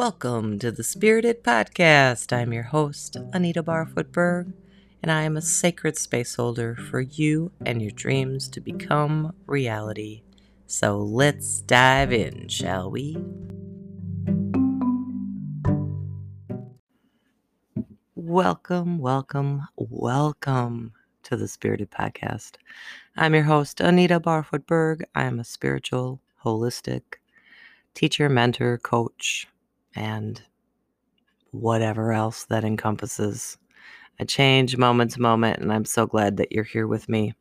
Welcome to the Spirited Podcast. I'm your host, Anita Barfootberg, and I am a sacred space holder for you and your dreams to become reality. So let's dive in, shall we? Welcome, welcome, welcome to the Spirited Podcast. I'm your host, Anita Barfootberg. I'm a spiritual, holistic teacher, mentor, coach, and whatever else that encompasses. I change moment to moment, and I'm so glad that you're here with me.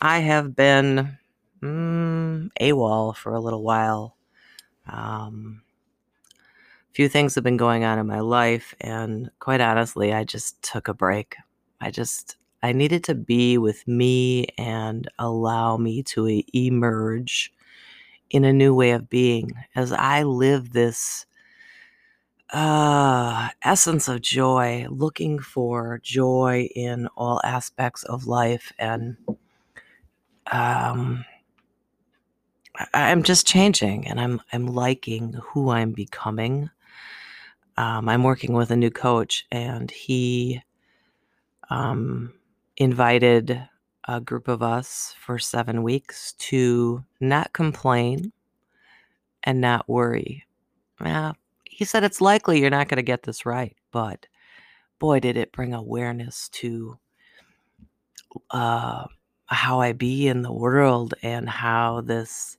I have been mm, AWOL for a little while. Um, a few things have been going on in my life, and quite honestly, I just took a break. I just I needed to be with me and allow me to emerge in a new way of being as I live this uh, essence of joy, looking for joy in all aspects of life. And um, I, am just changing and I'm, I'm liking who I'm becoming. Um, I'm working with a new coach and he um, invited a group of us for seven weeks to not complain and not worry. Yeah, he said it's likely you're not going to get this right, but boy, did it bring awareness to uh, how I be in the world and how this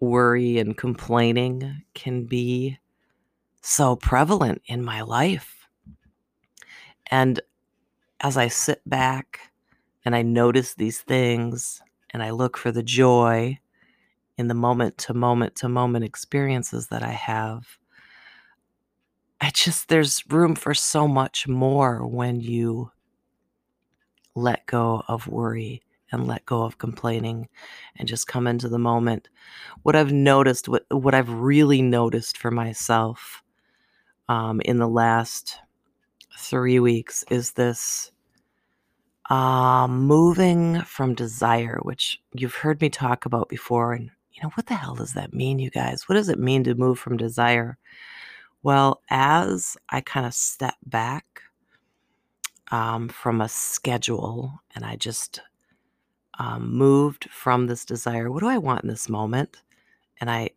worry and complaining can be so prevalent in my life. And as I sit back and I notice these things and I look for the joy in the moment to moment to moment experiences that I have, I just, there's room for so much more when you let go of worry and let go of complaining and just come into the moment. What I've noticed, what, what I've really noticed for myself um, in the last three weeks is this uh, moving from desire, which you've heard me talk about before. And, you know, what the hell does that mean, you guys? What does it mean to move from desire? Well, as I kind of step back um, from a schedule and I just um, moved from this desire, what do I want in this moment? And I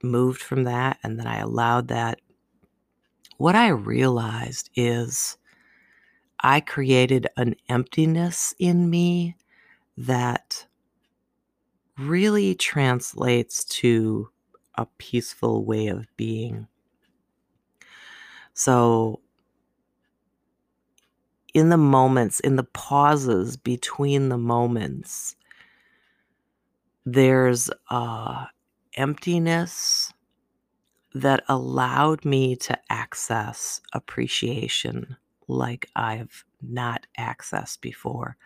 moved from that and then I allowed that. What I realized is I created an emptiness in me that really translates to a peaceful way of being. So, in the moments, in the pauses between the moments, there's a emptiness that allowed me to access appreciation like I've not accessed before.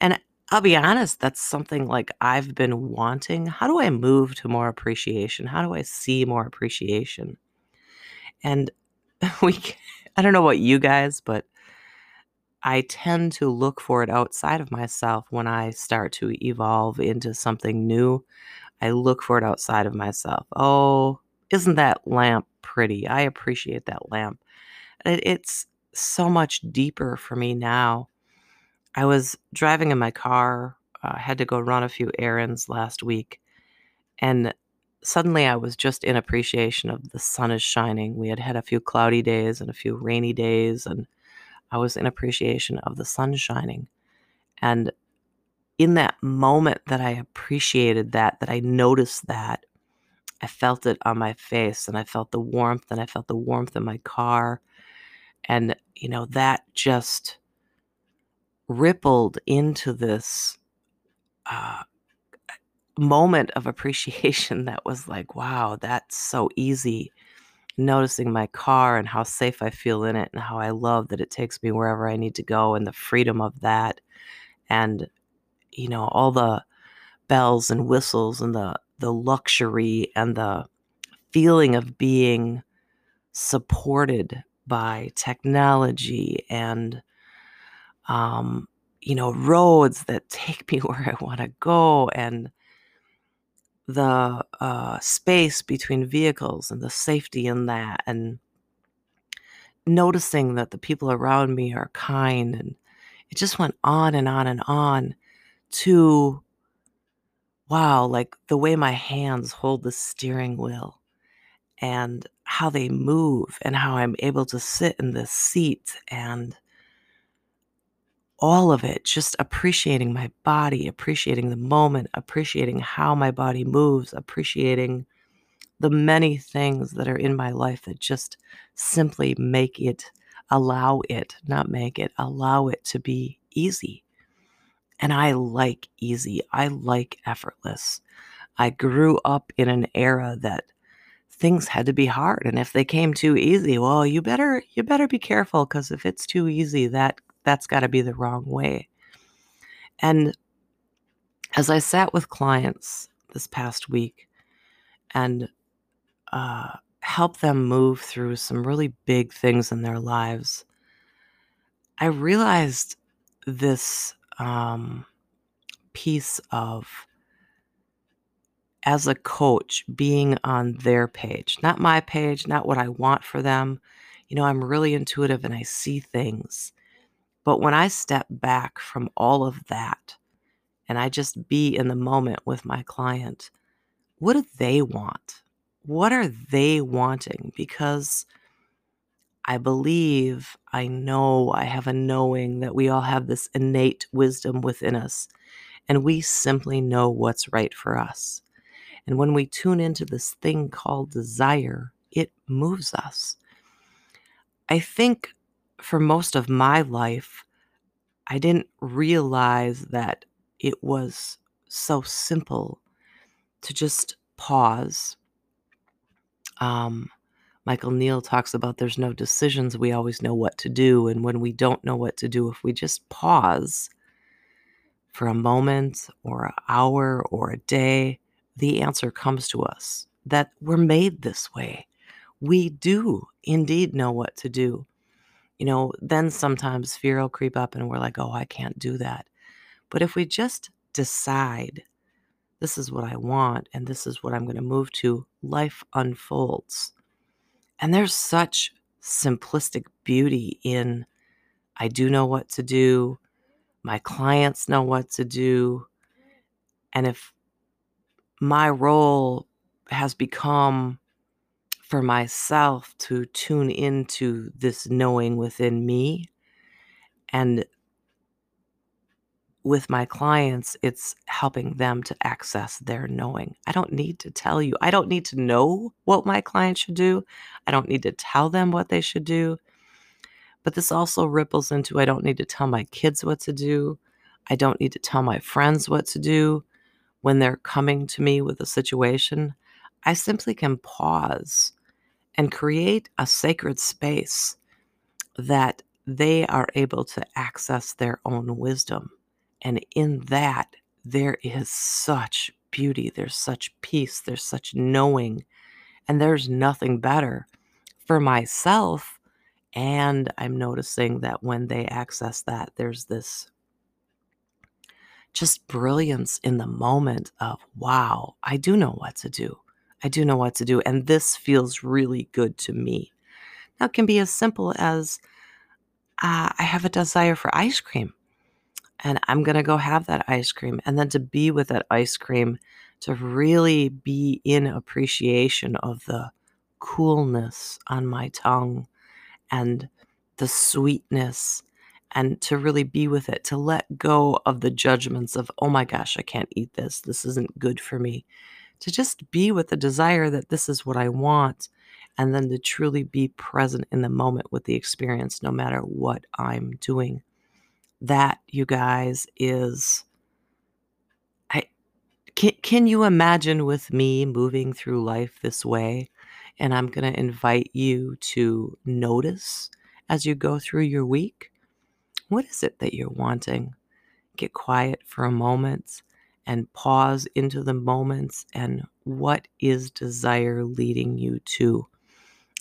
And I'll be honest, that's something like I've been wanting. How do I move to more appreciation? How do I see more appreciation? And we I don't know what you guys, but I tend to look for it outside of myself when I start to evolve into something new. I look for it outside of myself. Oh, isn't that lamp pretty? I appreciate that lamp. It, it's so much deeper for me now. I was driving in my car, uh, had to go run a few errands last week, and suddenly I was just in appreciation of the sun is shining. We had had a few cloudy days and a few rainy days, and I was in appreciation of the sun shining. And in that moment that I appreciated that, that I noticed that, I felt it on my face and I felt the warmth and I felt the warmth in my car. And, you know, that just rippled into this uh, moment of appreciation that was like, wow, that's so easy. Noticing my car and how safe I feel in it, and how I love that it takes me wherever I need to go, and the freedom of that, and you know, all the bells and whistles, and the the luxury and the feeling of being supported by technology and um, you know roads that take me where I want to go and the uh, space between vehicles and the safety in that and noticing that the people around me are kind and it just went on and on and on to wow, like the way my hands hold the steering wheel and how they move and how I'm able to sit in this seat and all of it, just appreciating my body, appreciating the moment, appreciating how my body moves, appreciating the many things that are in my life that just simply make it, allow it, not make it, allow it to be easy. And I like easy, I like effortless. I grew up in an era that things had to be hard and if they came too easy well you better you better be careful because if it's too easy that that's got to be the wrong way. And as I sat with clients this past week and uh, help them move through some really big things in their lives, I realized this um, piece of as a coach being on their page, not my page, not what I want for them. You know, I'm really intuitive and I see things. But when I step back from all of that and I just be in the moment with my client, what do they want? What are they wanting? Because I believe, I know, I have a knowing that we all have this innate wisdom within us, and we simply know what's right for us. And when we tune into this thing called desire, it moves us. I think for most of my life, I didn't realize that it was so simple to just pause. Um, Michael Neill talks about there's no decisions, we always know what to do. And when we don't know what to do, if we just pause for a moment or an hour or a day, the answer comes to us that we're made this way. We do indeed know what to do you know, then sometimes fear will creep up and we're like, oh, I can't do that. But if we just decide, this is what I want and this is what I'm going to move to, life unfolds. And there's such simplistic beauty in I do know what to do, my clients know what to do. And if my role has become for myself to tune into this knowing within me. And with my clients, it's helping them to access their knowing. I don't need to tell you, I don't need to know what my clients should do. I don't need to tell them what they should do. But this also ripples into I don't need to tell my kids what to do. I don't need to tell my friends what to do when they're coming to me with a situation. I simply can pause and create a sacred space that they are able to access their own wisdom. And in that, there is such beauty, there's such peace, there's such knowing, and there's nothing better for myself. And I'm noticing that when they access that, there's this just brilliance in the moment of, wow, I do know what to do. I do know what to do. And this feels really good to me. Now, it can be as simple as uh, I have a desire for ice cream and I'm going to go have that ice cream. And then to be with that ice cream, to really be in appreciation of the coolness on my tongue and the sweetness and to really be with it, to let go of the judgments of, oh my gosh, I can't eat this. This isn't good for me to just be with the desire that this is what I want, and then to truly be present in the moment with the experience, no matter what I'm doing. That, you guys, is. I can, can you imagine with me moving through life this way? And I'm going to invite you to notice as you go through your week what is it that you're wanting? Get quiet for a moment and pause into the moments and what is desire leading you to?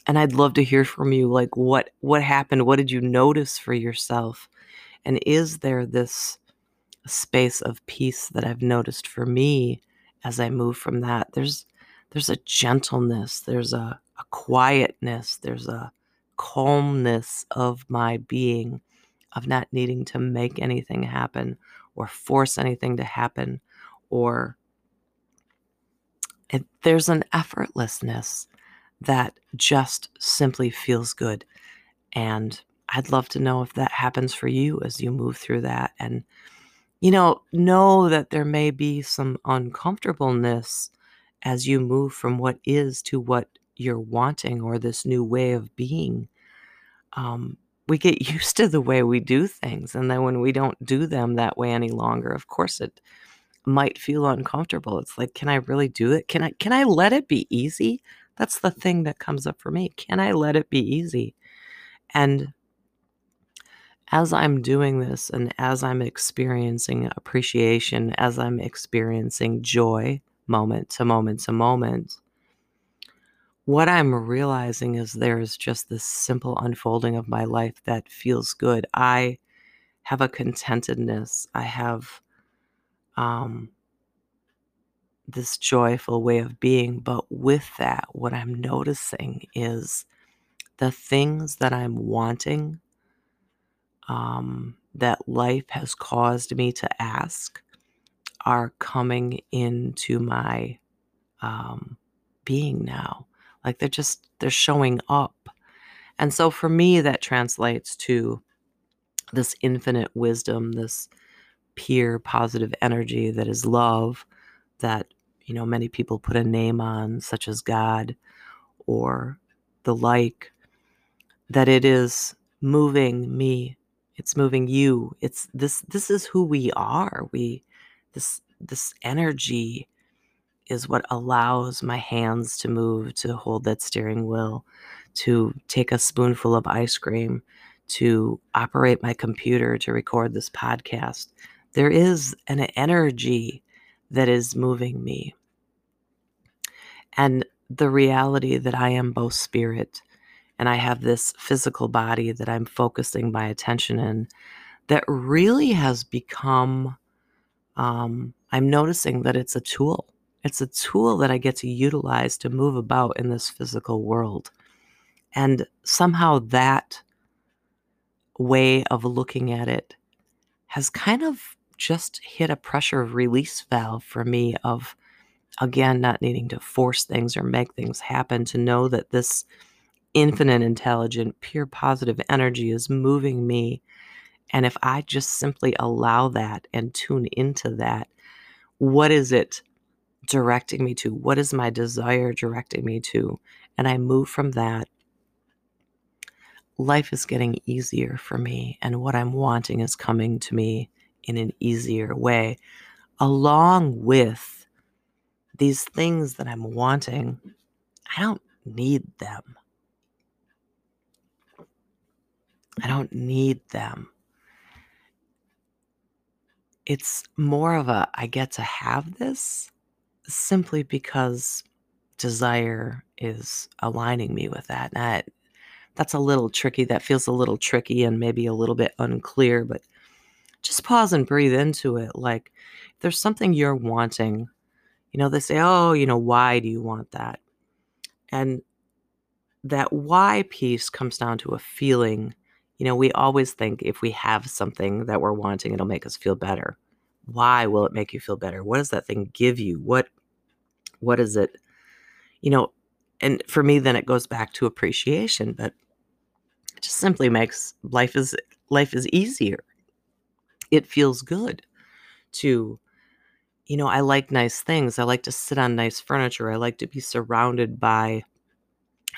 And i'd love to hear from you like what what happened? What did you notice for yourself? And is there this space of peace that i've noticed for me as i move from that? There's there's a gentleness there's a, a quietness there's a calmness of my being, of not needing to make anything happen or force anything to happen, or it, there's an effortlessness that just simply feels good. And I'd love to know if that happens for you as you move through that. And, you know, know that there may be some uncomfortableness as you move from what is to what you're wanting or this new way of being. Um, we get used to the way we do things. And then when we don't do them that way any longer, of course it might feel uncomfortable. It's like, can I really do it? Can I can I let it be easy? That's the thing that comes up for me. Can I let it be easy? And as I'm doing this and as I'm experiencing appreciation, as I'm experiencing joy moment to moment to moment, what I'm realizing is there's just this simple unfolding of my life that feels good. I have a contentedness. I have um, this joyful way of being. But with that, what I'm noticing is the things that I'm wanting um, that life has caused me to ask are coming into my um, being now. Like they're just, they're showing up. And so for me, that translates to this infinite wisdom, this pure positive energy that is love that, you know, many people put a name on, such as God or the like, that it is moving me. It's moving you. It's this this is who we are. We this this energy is what allows my hands to move to hold that steering wheel to take a spoonful of ice cream to operate my computer to record this podcast there is an energy that is moving me and the reality that i am both spirit and I have this physical body that I'm focusing my attention in that really has become, um, I'm noticing that it's a tool. It's a tool that I get to utilize to move about in this physical world. And somehow that way of looking at it has kind of just hit a pressure release valve for me of, again, not needing to force things or make things happen, to know that this infinite intelligent, pure positive energy is moving me. And if I just simply allow that and tune into that, what is it directing me to? What is my desire directing me to? And I move from that. Life is getting easier for me, and what I'm wanting is coming to me in an easier way, along with these things that I'm wanting. I don't need them. I don't need them. It's more of a I get to have this simply because desire is aligning me with that. that that's a little tricky. That feels a little tricky and maybe a little bit unclear, but just pause and breathe into it. Like, if there's something you're wanting, you know, they say, oh, you know, why do you want that? And that why piece comes down to a feeling you know, we always think if we have something that we're wanting, it'll make us feel better. Why will it make you feel better? What does that thing give you? What what is it? You know, and for me then it goes back to appreciation, but it just simply makes life is life is easier. It feels good to you know, I like nice things. I like to sit on nice furniture. I like to be surrounded by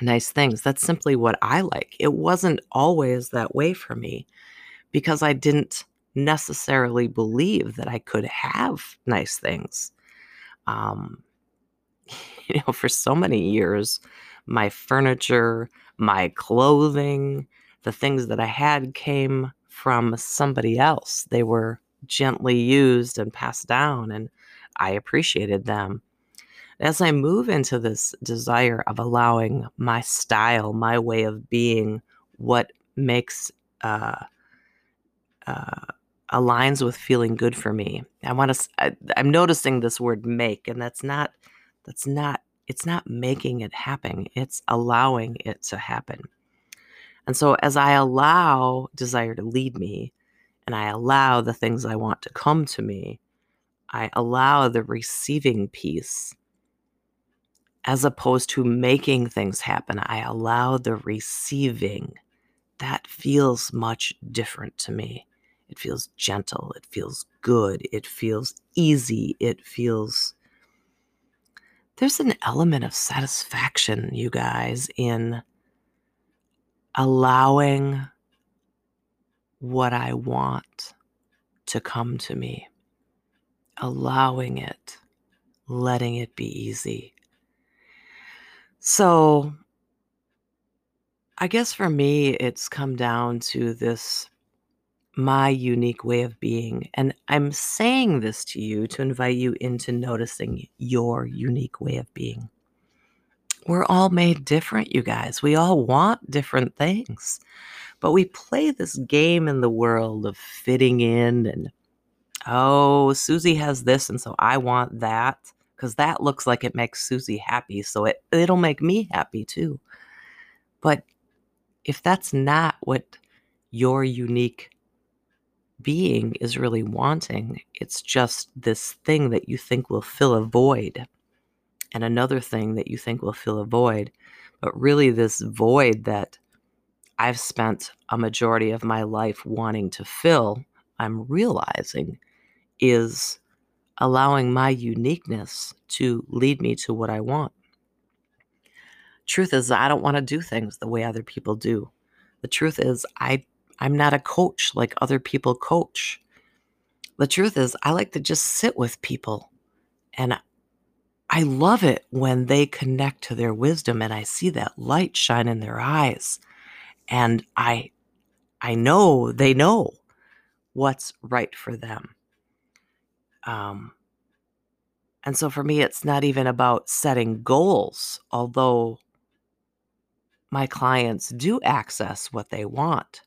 nice things. That's simply what I like. It wasn't always that way for me because I didn't necessarily believe that I could have nice things. Um, you know, for so many years, my furniture, my clothing, the things that I had came from somebody else. They were gently used and passed down, and I appreciated them as I move into this desire of allowing my style, my way of being, what makes uh, uh, aligns with feeling good for me. I want to. I, I'm noticing this word "make," and that's not. That's not. It's not making it happen. It's allowing it to happen. And so, as I allow desire to lead me and I allow the things I want to come to me, I allow the receiving piece as opposed to making things happen. I allow the receiving. That feels much different to me. It feels gentle. It feels good. It feels easy. It feels. There's an element of satisfaction, you guys, in allowing what I want to come to me, allowing it, letting it be easy. So, I guess for me, it's come down to this my unique way of being. And I'm saying this to you to invite you into noticing your unique way of being. We're all made different, you guys. We all want different things. But we play this game in the world of fitting in and, oh, Susie has this, and so I want that because that looks like it makes Susie happy. So it, it'll make me happy too. But if that's not what your unique being is really wanting, it's just this thing that you think will fill a void and another thing that you think will fill a void. But really, this void that I've spent a majority of my life wanting to fill, I'm realizing is allowing my uniqueness to lead me to what I want. Truth is, I don't want to do things the way other people do. The truth is, I, I'm not a coach like other people coach. The truth is, I like to just sit with people. And I love it when they connect to their wisdom and I see that light shine in their eyes. And I I know they know what's right for them. Um, and so for me, it's not even about setting goals, although my clients do access what they want.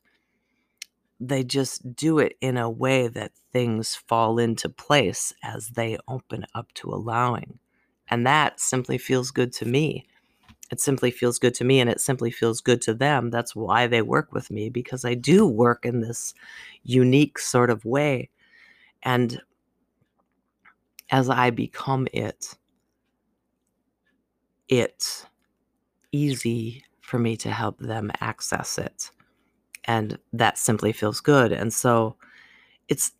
They just do it in a way that things fall into place as they open up to allowing. And that simply feels good to me. It simply feels good to me and it simply feels good to them. That's why they work with me because I do work in this unique sort of way. And as I become it, it's easy for me to help them access it. And that simply feels good. And so it's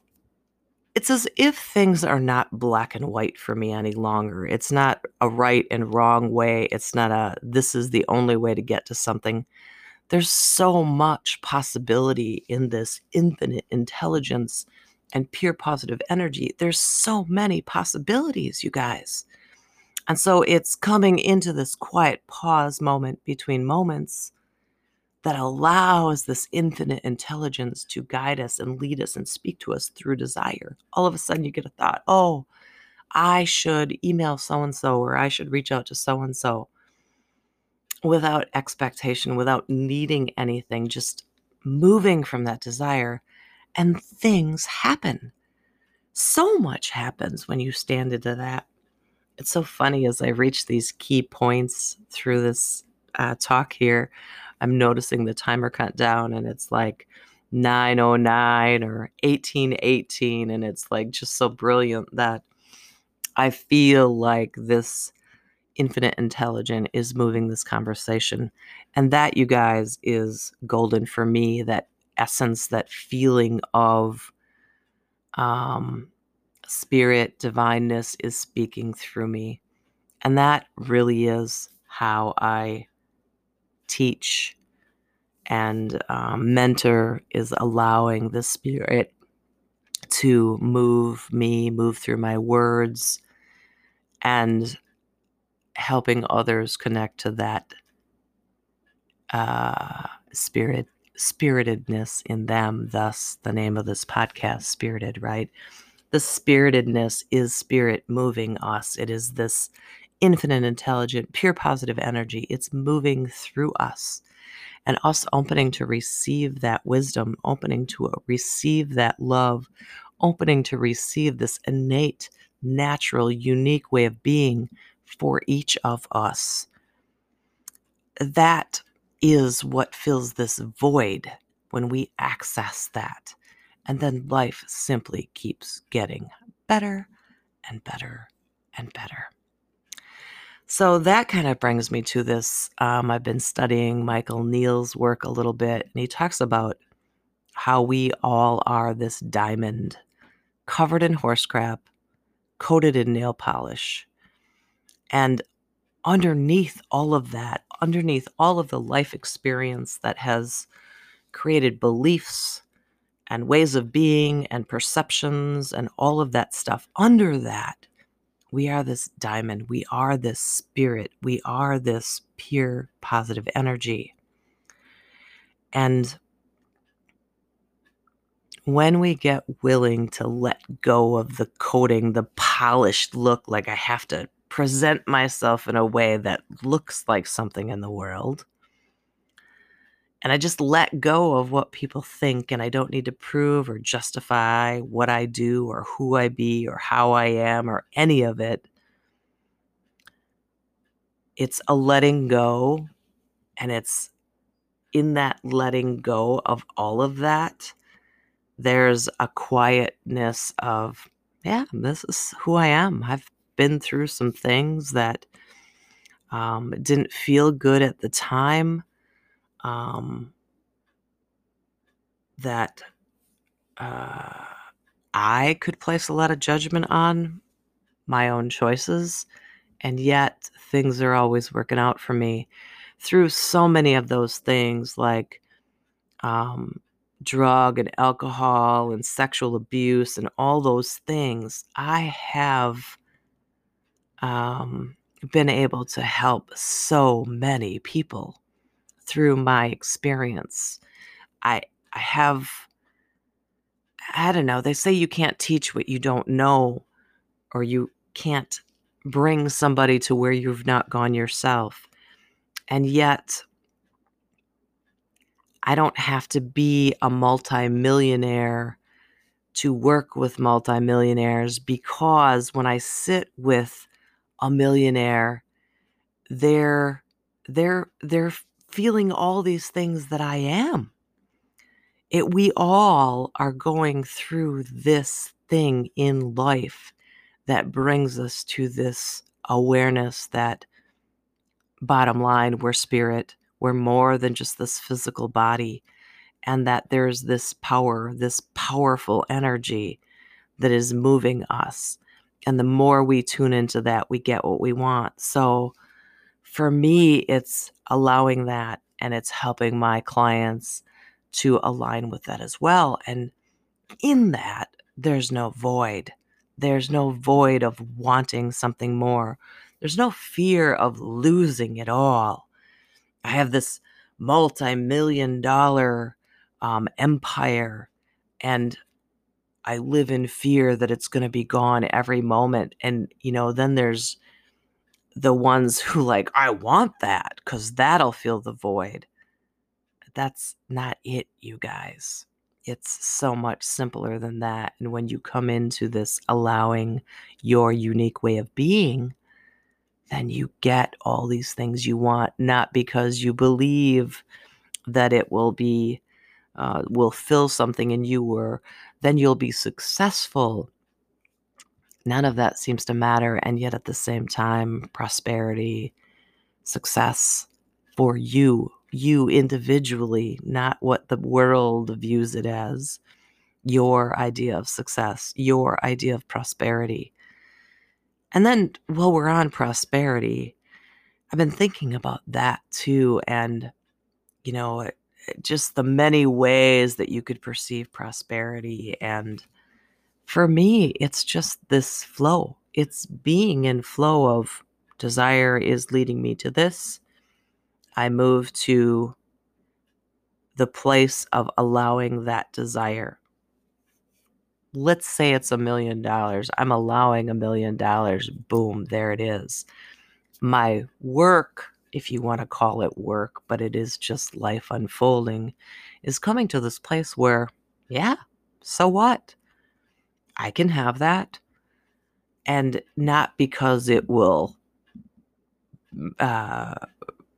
it's as if things are not black and white for me any longer. It's not a right and wrong way. It's not a this is the only way to get to something. There's so much possibility in this infinite intelligence and pure positive energy. There's so many possibilities, you guys. And so it's coming into this quiet pause moment between moments that allows this infinite intelligence to guide us and lead us and speak to us through desire. All of a sudden, you get a thought, oh, I should email so and so, or I should reach out to so and so without expectation, without needing anything, just moving from that desire and things happen. So much happens when you stand into that. It's so funny as I reach these key points through this uh, talk here. I'm noticing the timer cut down and it's like 909 or 1818. And it's like just so brilliant that I feel like this infinite intelligence is moving this conversation. And that, you guys, is golden for me that essence, that feeling of um, spirit, divineness is speaking through me. And that really is how I teach and um, mentor is allowing the spirit to move me, move through my words, and helping others connect to that uh, spirit spiritedness in them, thus the name of this podcast, Spirited, right? The spiritedness is spirit moving us. It is this infinite, intelligent, pure positive energy. It's moving through us and us opening to receive that wisdom, opening to uh, receive that love, opening to receive this innate, natural, unique way of being for each of us. That is what fills this void when we access that. And then life simply keeps getting better and better and better. So that kind of brings me to this. Um, I've been studying Michael Neill's work a little bit, and he talks about how we all are this diamond covered in horse crap, coated in nail polish. And underneath all of that, underneath all of the life experience that has created beliefs and ways of being and perceptions and all of that stuff, under that, we are this diamond. We are this spirit. We are this pure positive energy. And when we get willing to let go of the coating, the polished look, like I have to present myself in a way that looks like something in the world, and I just let go of what people think, and I don't need to prove or justify what I do or who I be or how I am or any of it. It's a letting go, and it's in that letting go of all of that, there's a quietness of, yeah, this is who I am. I've been through some things that um, didn't feel good at the time um, that uh, I could place a lot of judgment on my own choices, and yet things are always working out for me through so many of those things like um, drug and alcohol and sexual abuse and all those things. I have um, been able to help so many people through my experience. I I have I don't know, they say you can't teach what you don't know or you can't bring somebody to where you've not gone yourself. And yet I don't have to be a multimillionaire to work with multimillionaires because when I sit with a millionaire, they're they're they're feeling all these things that I am. It, we all are going through this thing in life that brings us to this awareness that bottom line, we're spirit, we're more than just this physical body, and that there's this power, this powerful energy that is moving us. And the more we tune into that, we get what we want. So, for me, it's allowing that and it's helping my clients to align with that as well. And in that, there's no void. There's no void of wanting something more. There's no fear of losing it all. I have this multi million dollar um, empire, and I live in fear that it's going to be gone every moment. And, you know, then there's the ones who like I want that cuz that'll fill the void. That's not it, you guys. It's so much simpler than that. And when you come into this allowing your unique way of being, then you get all these things you want, not because you believe that it will be, uh, will fill something in you, or then you'll be successful none of that seems to matter. And yet, at the same time, prosperity, success for you, you individually, not what the world views it as, your idea of success, your idea of prosperity. And then while we're on prosperity, I've been thinking about that too. And, you know, just the many ways that you could perceive prosperity and for me, it's just this flow. It's being in flow of desire is leading me to this. I move to the place of allowing that desire. Let's say it's a million dollars. I'm allowing a million dollars. Boom, there it is. My work, if you want to call it work, but it is just life unfolding, is coming to this place where, yeah, so what? I can have that. And not because it will uh,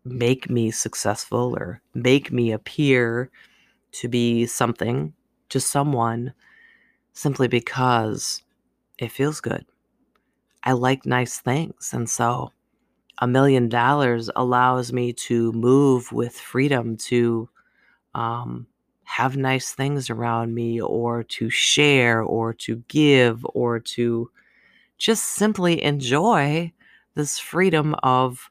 make me successful or make me appear to be something to someone simply because it feels good. I like nice things. And so a million dollars allows me to move with freedom to um, have nice things around me or to share or to give or to just simply enjoy this freedom of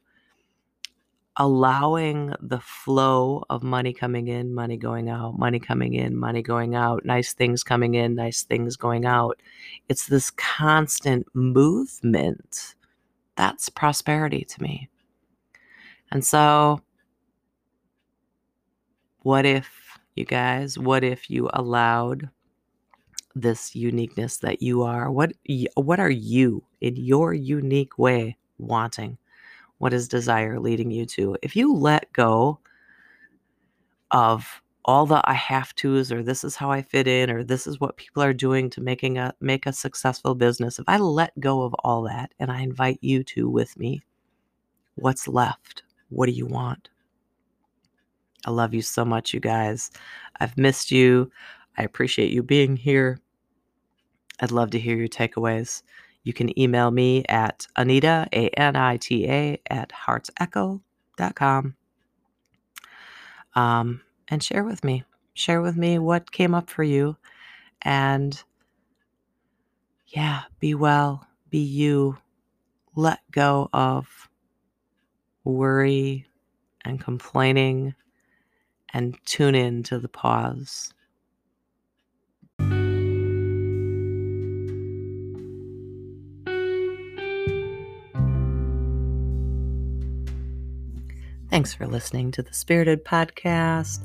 allowing the flow of money coming in, money going out, money coming in, money going out, nice things coming in, nice things going out. It's this constant movement. That's prosperity to me. And so, what if, you guys, what if you allowed this uniqueness that you are? What what are you in your unique way wanting? What is desire leading you to? If you let go of all the I have to's or this is how I fit in or this is what people are doing to making a make a successful business. If I let go of all that and I invite you to with me, what's left? What do you want? I love you so much, you guys. I've missed you. I appreciate you being here. I'd love to hear your takeaways. You can email me at Anita, A N I T A, at heartsecho.com. Um, and share with me. Share with me what came up for you. And yeah, be well, be you. Let go of worry and complaining and tune in to the pause. Thanks for listening to the Spirited Podcast.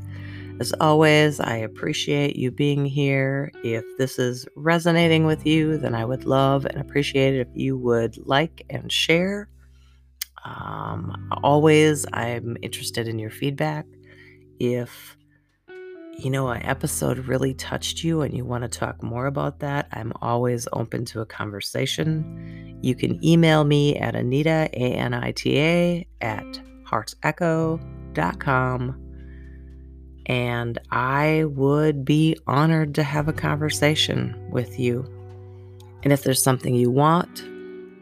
As always, I appreciate you being here. If this is resonating with you, then I would love and appreciate it if you would like and share. Um, always, I'm interested in your feedback. If you know an episode really touched you and you want to talk more about that, I'm always open to a conversation. You can email me at Anita, A N I T A, at heartsecho.com. And I would be honored to have a conversation with you. And if there's something you want,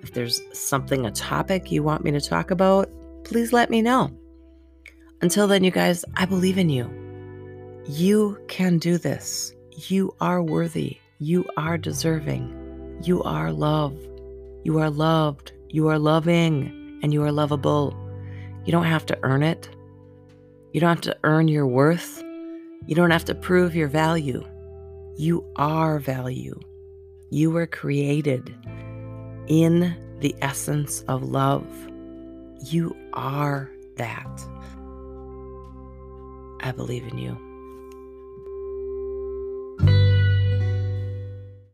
if there's something, a topic you want me to talk about, please let me know. Until then, you guys, I believe in you. You can do this. You are worthy. You are deserving. You are love. You are loved. You are loving. And you are lovable. You don't have to earn it. You don't have to earn your worth. You don't have to prove your value. You are value. You were created in the essence of love. You are that. I believe in you.